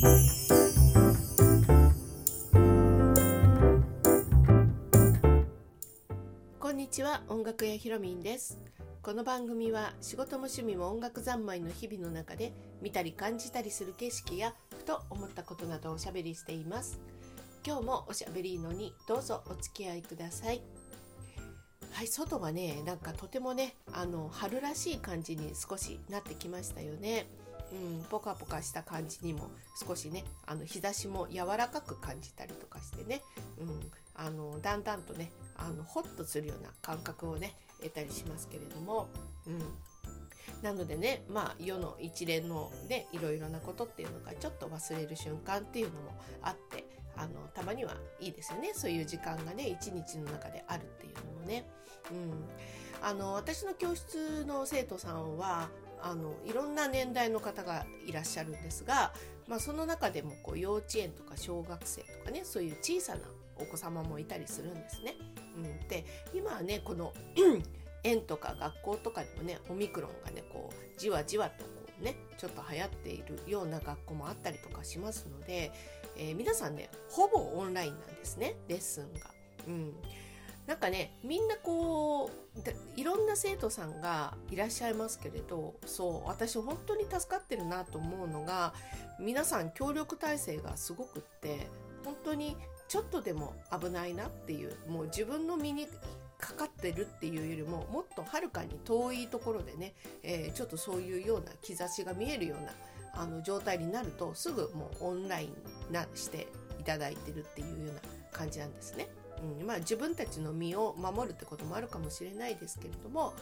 こんにちは音楽屋ひろみんです。この番組は仕事も趣味も音楽三昧の日々の中で見たり感じたりする景色やふと思ったことなどをおしゃべりしています。今日もおしゃべりのにどうぞお付き合いください。はい外がねなんかとてもねあの春らしい感じに少しなってきましたよね。うん、ポカポカした感じにも少しねあの日差しも柔らかく感じたりとかしてね、うん、あのだんだんとねあのホッとするような感覚をね得たりしますけれども、うん、なのでねまあ世の一連のねいろいろなことっていうのがちょっと忘れる瞬間っていうのもあってあのたまにはいいですよね。そういう時間がね一日の中であるっていうのもね。うん、あの私の教室の生徒さんはあのいろんな年代の方がいらっしゃるんですが、まあ、その中でもこう幼稚園とか小学生とかねそういう小さなお子様もいたりするんですね。うん、で今はねこの 園とか学校とかでもねオミクロンがねこうじわじわとこうねちょっと流行っているような学校もあったりとかしますので、えー、皆さんねほぼオンラインなんですねレッスンが。うんなんかねみんなこういろんな生徒さんがいらっしゃいますけれどそう私本当に助かってるなと思うのが皆さん協力体制がすごくって本当にちょっとでも危ないなっていうもう自分の身にかかってるっていうよりももっとはるかに遠いところでね、えー、ちょっとそういうような兆しが見えるようなあの状態になるとすぐもうオンラインなしていただいてるっていうような感じなんですね。うんまあ、自分たちの身を守るってこともあるかもしれないですけれども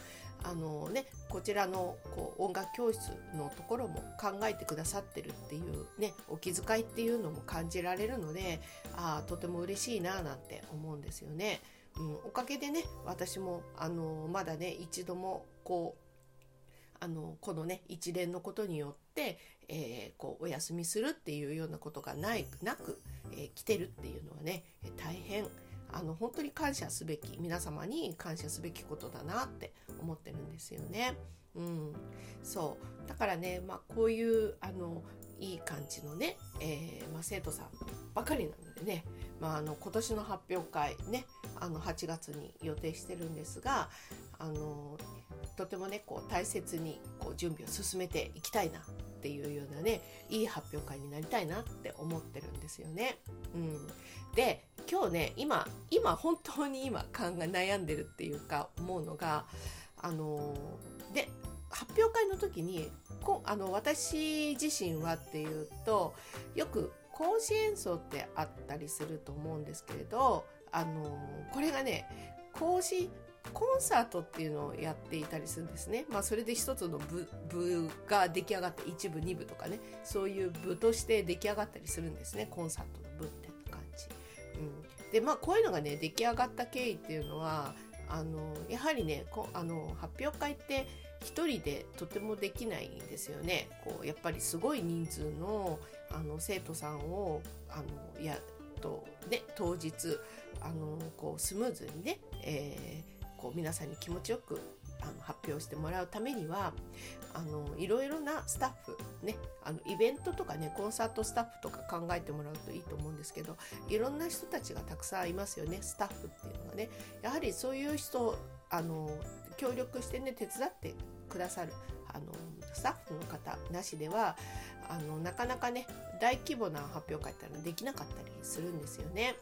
あの、ね、こちらのこう音楽教室のところも考えてくださってるっていう、ね、お気遣いっていうのも感じられるのであとても嬉しいななんて思うんですよね。うん、おかげでね私もあのまだね一度もこうあのこのね一連のことによって、えー、こうお休みするっていうようなことがないなく、えー、来てるっていうのはね大変あの本当に感謝すべき皆様に感謝すべきことだなって思ってるんですよね。うん、そうだからね、まあ、こういうあのいい感じのね、えー、まあ、生徒さんばかりなのでね、まあ、あの今年の発表会ねあの8月に予定してるんですがあのとてもねこう大切にこう準備を進めていきたいなっていうようなねいい発表会になりたいなって思ってるんですよね。うん、で今日ね今今本当に今考え悩んでるっていうか思うのがあので発表会の時にこあの私自身はっていうとよく講師演奏ってあったりすると思うんですけれどあのこれがね講師コンサートっていうのをやっていたりするんですね。まあそれで一つの部部が出来上がって1部2部とかねそういう部として出来上がったりするんですねコンサートの部って。うん、でまあこういうのがね出来上がった経緯っていうのはあのやはりねこあの発表会って1人でとてもできないんですよね。こうやっぱりすごい人数のあの生徒さんをあのやとね当日あのこうスムーズにね、えーこう皆さんに気持ちよくあの発表してもらうためにはあのいろいろなスタッフねあのイベントとかねコンサートスタッフとか考えてもらうといいと思うんですけどいろんな人たちがたくさんいますよねスタッフっていうのはねやはりそういう人あの協力してね手伝ってくださるあのスタッフの方なしではあのなかなかね大規模な発表会ってのはできなかったりするんですよね。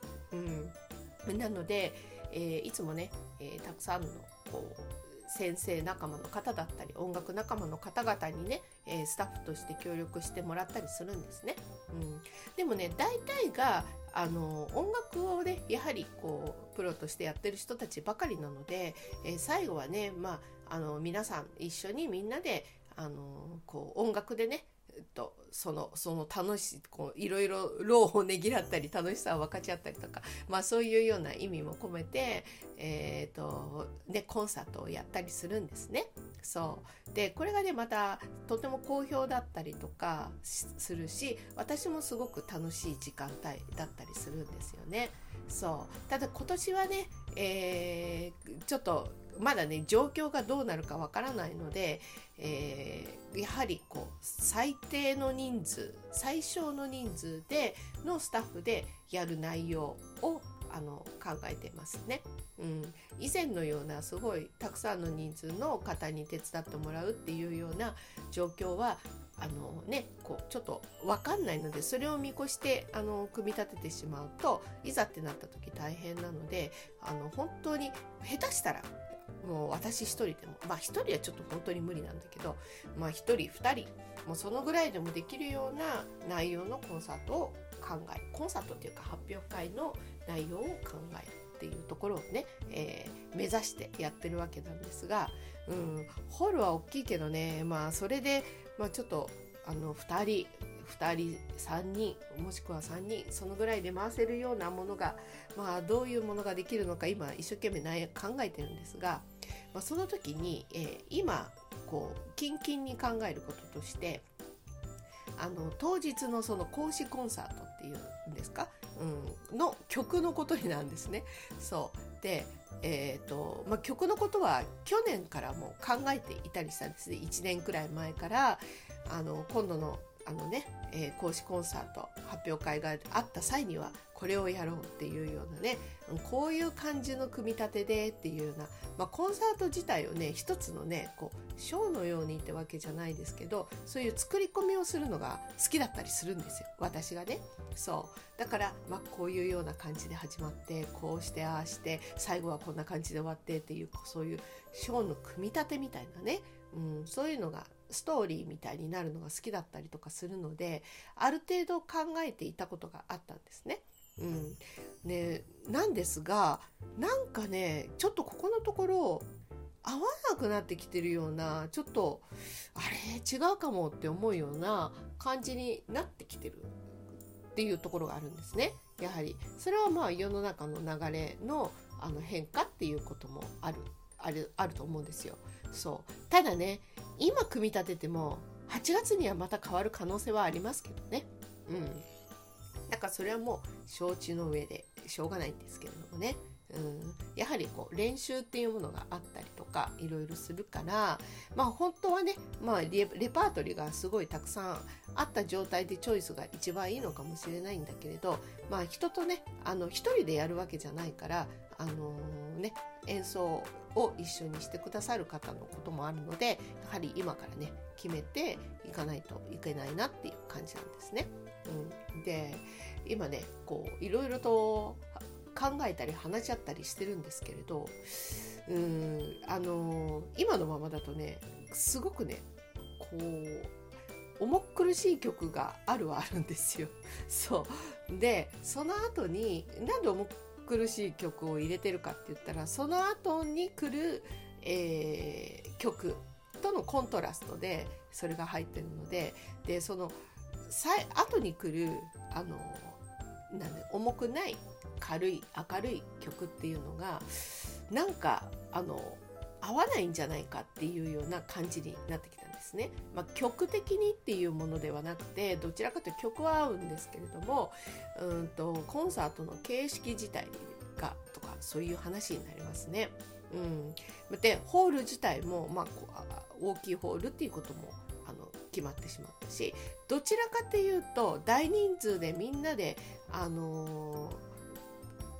うん、なのでえー、いつもね、えー、たくさんのこう先生仲間の方だったり音楽仲間の方々にね、えー、スタッフとして協力してもらったりするんですね。うん、でもね大体があの音楽をねやはりこうプロとしてやってる人たちばかりなので、えー、最後はね、まあ、あの皆さん一緒にみんなであのこう音楽でねとそのその楽しこういろいろ労をねぎらったり楽しさを分かち合ったりとか、まあ、そういうような意味も込めて、えーとね、コンサートをやったりするんですね。そうでこれがねまたとても好評だったりとかするし私もすごく楽しい時間帯だったりするんですよね。そうただ今年はね、えー、ちょっとまだね状況がどうなるかわからないので、えー、やはりこう最低の人数最小の人数でのスタッフでやる内容をあの考えてますね、うん、以前のようなすごいたくさんの人数の方に手伝ってもらうっていうような状況はあのねこうちょっと分かんないのでそれを見越してあの組み立ててしまうといざってなった時大変なのであの本当に下手したらもう私一人でもまあ一人はちょっと本当に無理なんだけどまあ一人二人もうそのぐらいでもできるような内容のコンサートを考えコンサートっていうか発表会の内容を考えるっていうところをね、えー、目指してやってるわけなんですが、うん、ホールは大きいけどねまあそれで、まあ、ちょっとあの2人2人3人もしくは3人そのぐらいで回せるようなものが、まあ、どういうものができるのか今一生懸命考えてるんですが、まあ、その時に、えー、今こうキンキンに考えることとしてあの当日のその講師コンサートっていうんですか、うん、の曲のことになんですね。そう。でえーとまあ、曲のことは去年からも考えていたりしたんですね。1年くらい前からあの今度のあのね、えー、講師コンサート発表会があった際にはこれをやろうっていうようなねこういう感じの組み立てでっていうような、まあ、コンサート自体をね一つのねこうショーのようにってわけじゃないですけどそういう作り込みをするのが好きだったりするんですよ。私がね。そう。だから、まあ、こういうような感じで始まってこうしてああして最後はこんな感じで終わってっていうそういうショーの組み立てみたいなね、うん、そういうのがストーリーみたいになるのが好きだったりとかするのである程度考えていたことがあったんですね。うん、ねなんですがなんかねちょっとここのところ合わなくなってきてるようなちょっとあれ違うかもって思うような感じになってきてるっていうところがあるんですね。やはり。それはまあ世の中の流れのあの変化っていうこともあるあるあると思うんですよ。そう。ただね今組み立てても8月にはまた変わる可能性はありますけどね。うん。だからそれはもう承知の上でしょうがないんですけれどもね。うん、やはりこう練習っていうものがあったりとかいろいろするからまあ本当はね、まあレ、レパートリーがすごいたくさんあった状態でチョイスが一番いいのかもしれないんだけれどまあ人とねあの一人でやるわけじゃないからあのー、ね演奏を一緒にしてくださる方のこともあるのでやはり今からね決めていかないといけないなっていう感じなんですね。うん、で今ねこういろいろと考えたり話し合ったりしてるんですけれどうんあの今のままだとねすごくねこう重苦しい曲があるはあるんですよ。そうでその後になんで重苦しい曲を入れてるかって言ったらその後に来る、えー、曲とのコントラストでそれが入ってるのででその後に来るあのなん重くない軽い明るい曲っていうのがなんかあの合わないんじゃないかっていうような感じになってきた。ですね。まあ、曲的にっていうものではなくてどちらかというと曲は合うんですけれどもうんとコンサートの形式自体がとかそういう話になりますね。うん、でホール自体も、まあ、大きいホールっていうこともあの決まってしまったしどちらかっていうと大人数でみんなで、あのー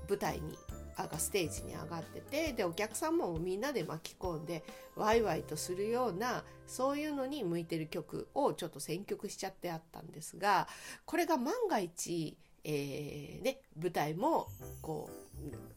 舞台にがステージに上がっててでお客さんもみんなで巻き込んでワイワイとするようなそういうのに向いてる曲をちょっと選曲しちゃってあったんですがこれが万が一、えー、ね、舞台もこう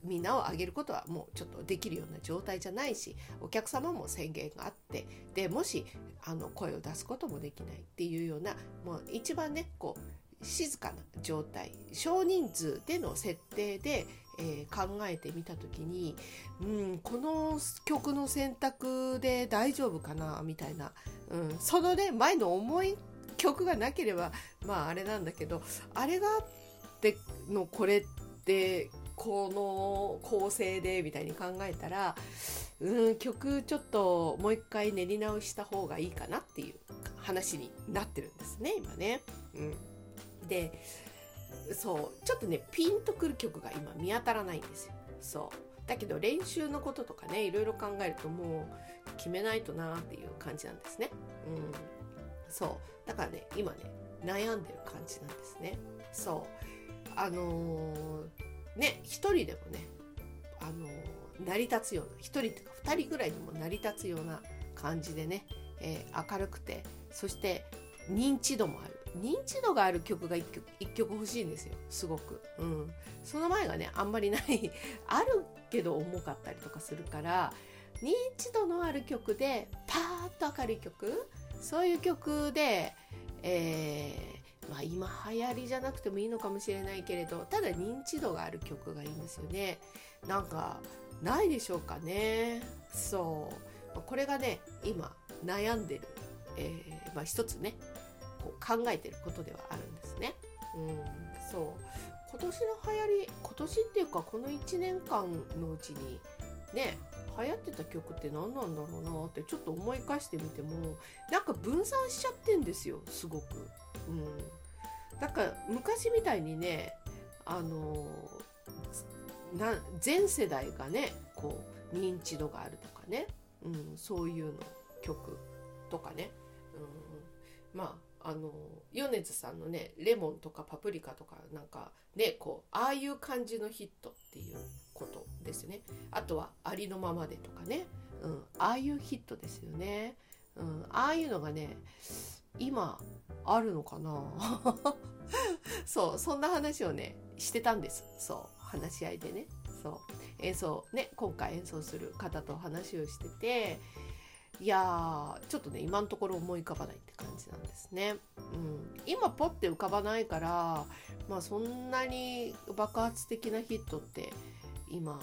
みんなを上げることはもうちょっとできるような状態じゃないしお客様も宣言があってでもしあの声を出すこともできないっていうようなもう一番ねこう静かな状態少人数での設定で、えー、考えてみた時に、うん、この曲の選択で大丈夫かなみたいな、うん、そのね前の重い曲がなければまああれなんだけどあれがあってのこれってこの構成でみたいに考えたら、うん、曲ちょっともう一回練り直した方がいいかなっていう話になってるんですね今ね。うんでそうちょっとねピンとくる曲が今見当たらないんですよ。そう。だけど練習のこととかねいろいろ考えるともう決めないとなっていう感じなんですね。うん、そう。だからね今ね悩んでる感じなんですね。そう。あのー、ね一人でもねあのー、成り立つような一人っていうか二人ぐらいにも成り立つような感じでね、えー、明るくてそして認知度もある。認知度がある曲が1曲 ,1 曲欲しいんですよすごく、うん、その前がねあんまりない。あるけど重かったりとかするから認知度のある曲でパーッと明るい曲そういう曲で、えー、まあ、今流行りじゃなくてもいいのかもしれないけれどただ認知度がある曲がいいんですよね。なんかないでしょうかね。そう。これがね今悩んでる、えー、まあ、一つね。こう考えてることではあるんですね。うん、そう今年の流行り今年っていうかこの1年間のうちにね流行ってた曲って何なんだろうなってちょっと思い返してみてもなんか分散しちゃってんですよすごく。うん、だから昔みたいにねあのな全世代がねこう認知度があるとかね、うん、そういうの曲とかね、うん、まああの米津さんのねレモンとかパプリカとかなんかねこうああいう感じのヒットっていうことですよね。あとはありのままでとかね、うん、ああいうヒットですよね、うん、ああいうのがね今あるのかな。そうそんな話をねしてたんです。そう話し合いでね。そう演奏ね今回演奏する方と話をしてていやちょっとね今のところ思い浮かばないって感じなんですね。うん、今ポッて浮かばないからまあそんなに爆発的なヒットって今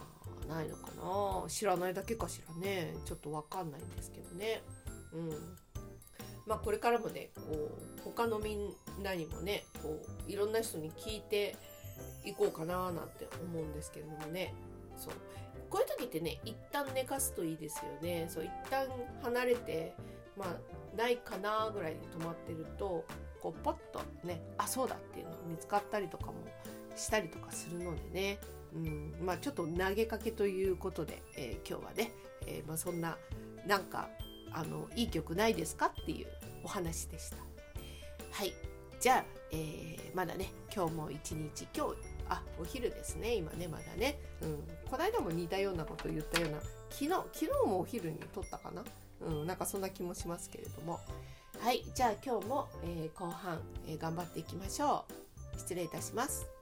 ないのかな。知らないだけかしらね。ちょっとわかんないんですけどね。うん。まあ、これからもねこう他のみんなにもねこういろんな人に聞いていこうかななんて思うんですけれどもね。そう。こういう時ってね一旦寝かすといいですよね。そう一旦離れてまあないかなぐらいに止まってるとこうポッとねあそうだっていうのが見つかったりとかもしたりとかするのでね、うんまあ、ちょっと投げかけということで、えー、今日はね、えー、まあ、そんななんかあのいい曲ないですかっていうお話でした。はい。じゃあ、えー、まだね今日も一日今日あお昼ですね今ねまだね、うん、こないだも似たようなことを言ったような。昨日昨日もお昼に撮ったかな、うん、なんかそんな気もしますけれども。はいじゃあ今日も、えー、後半、えー、頑張っていきましょう。失礼いたします。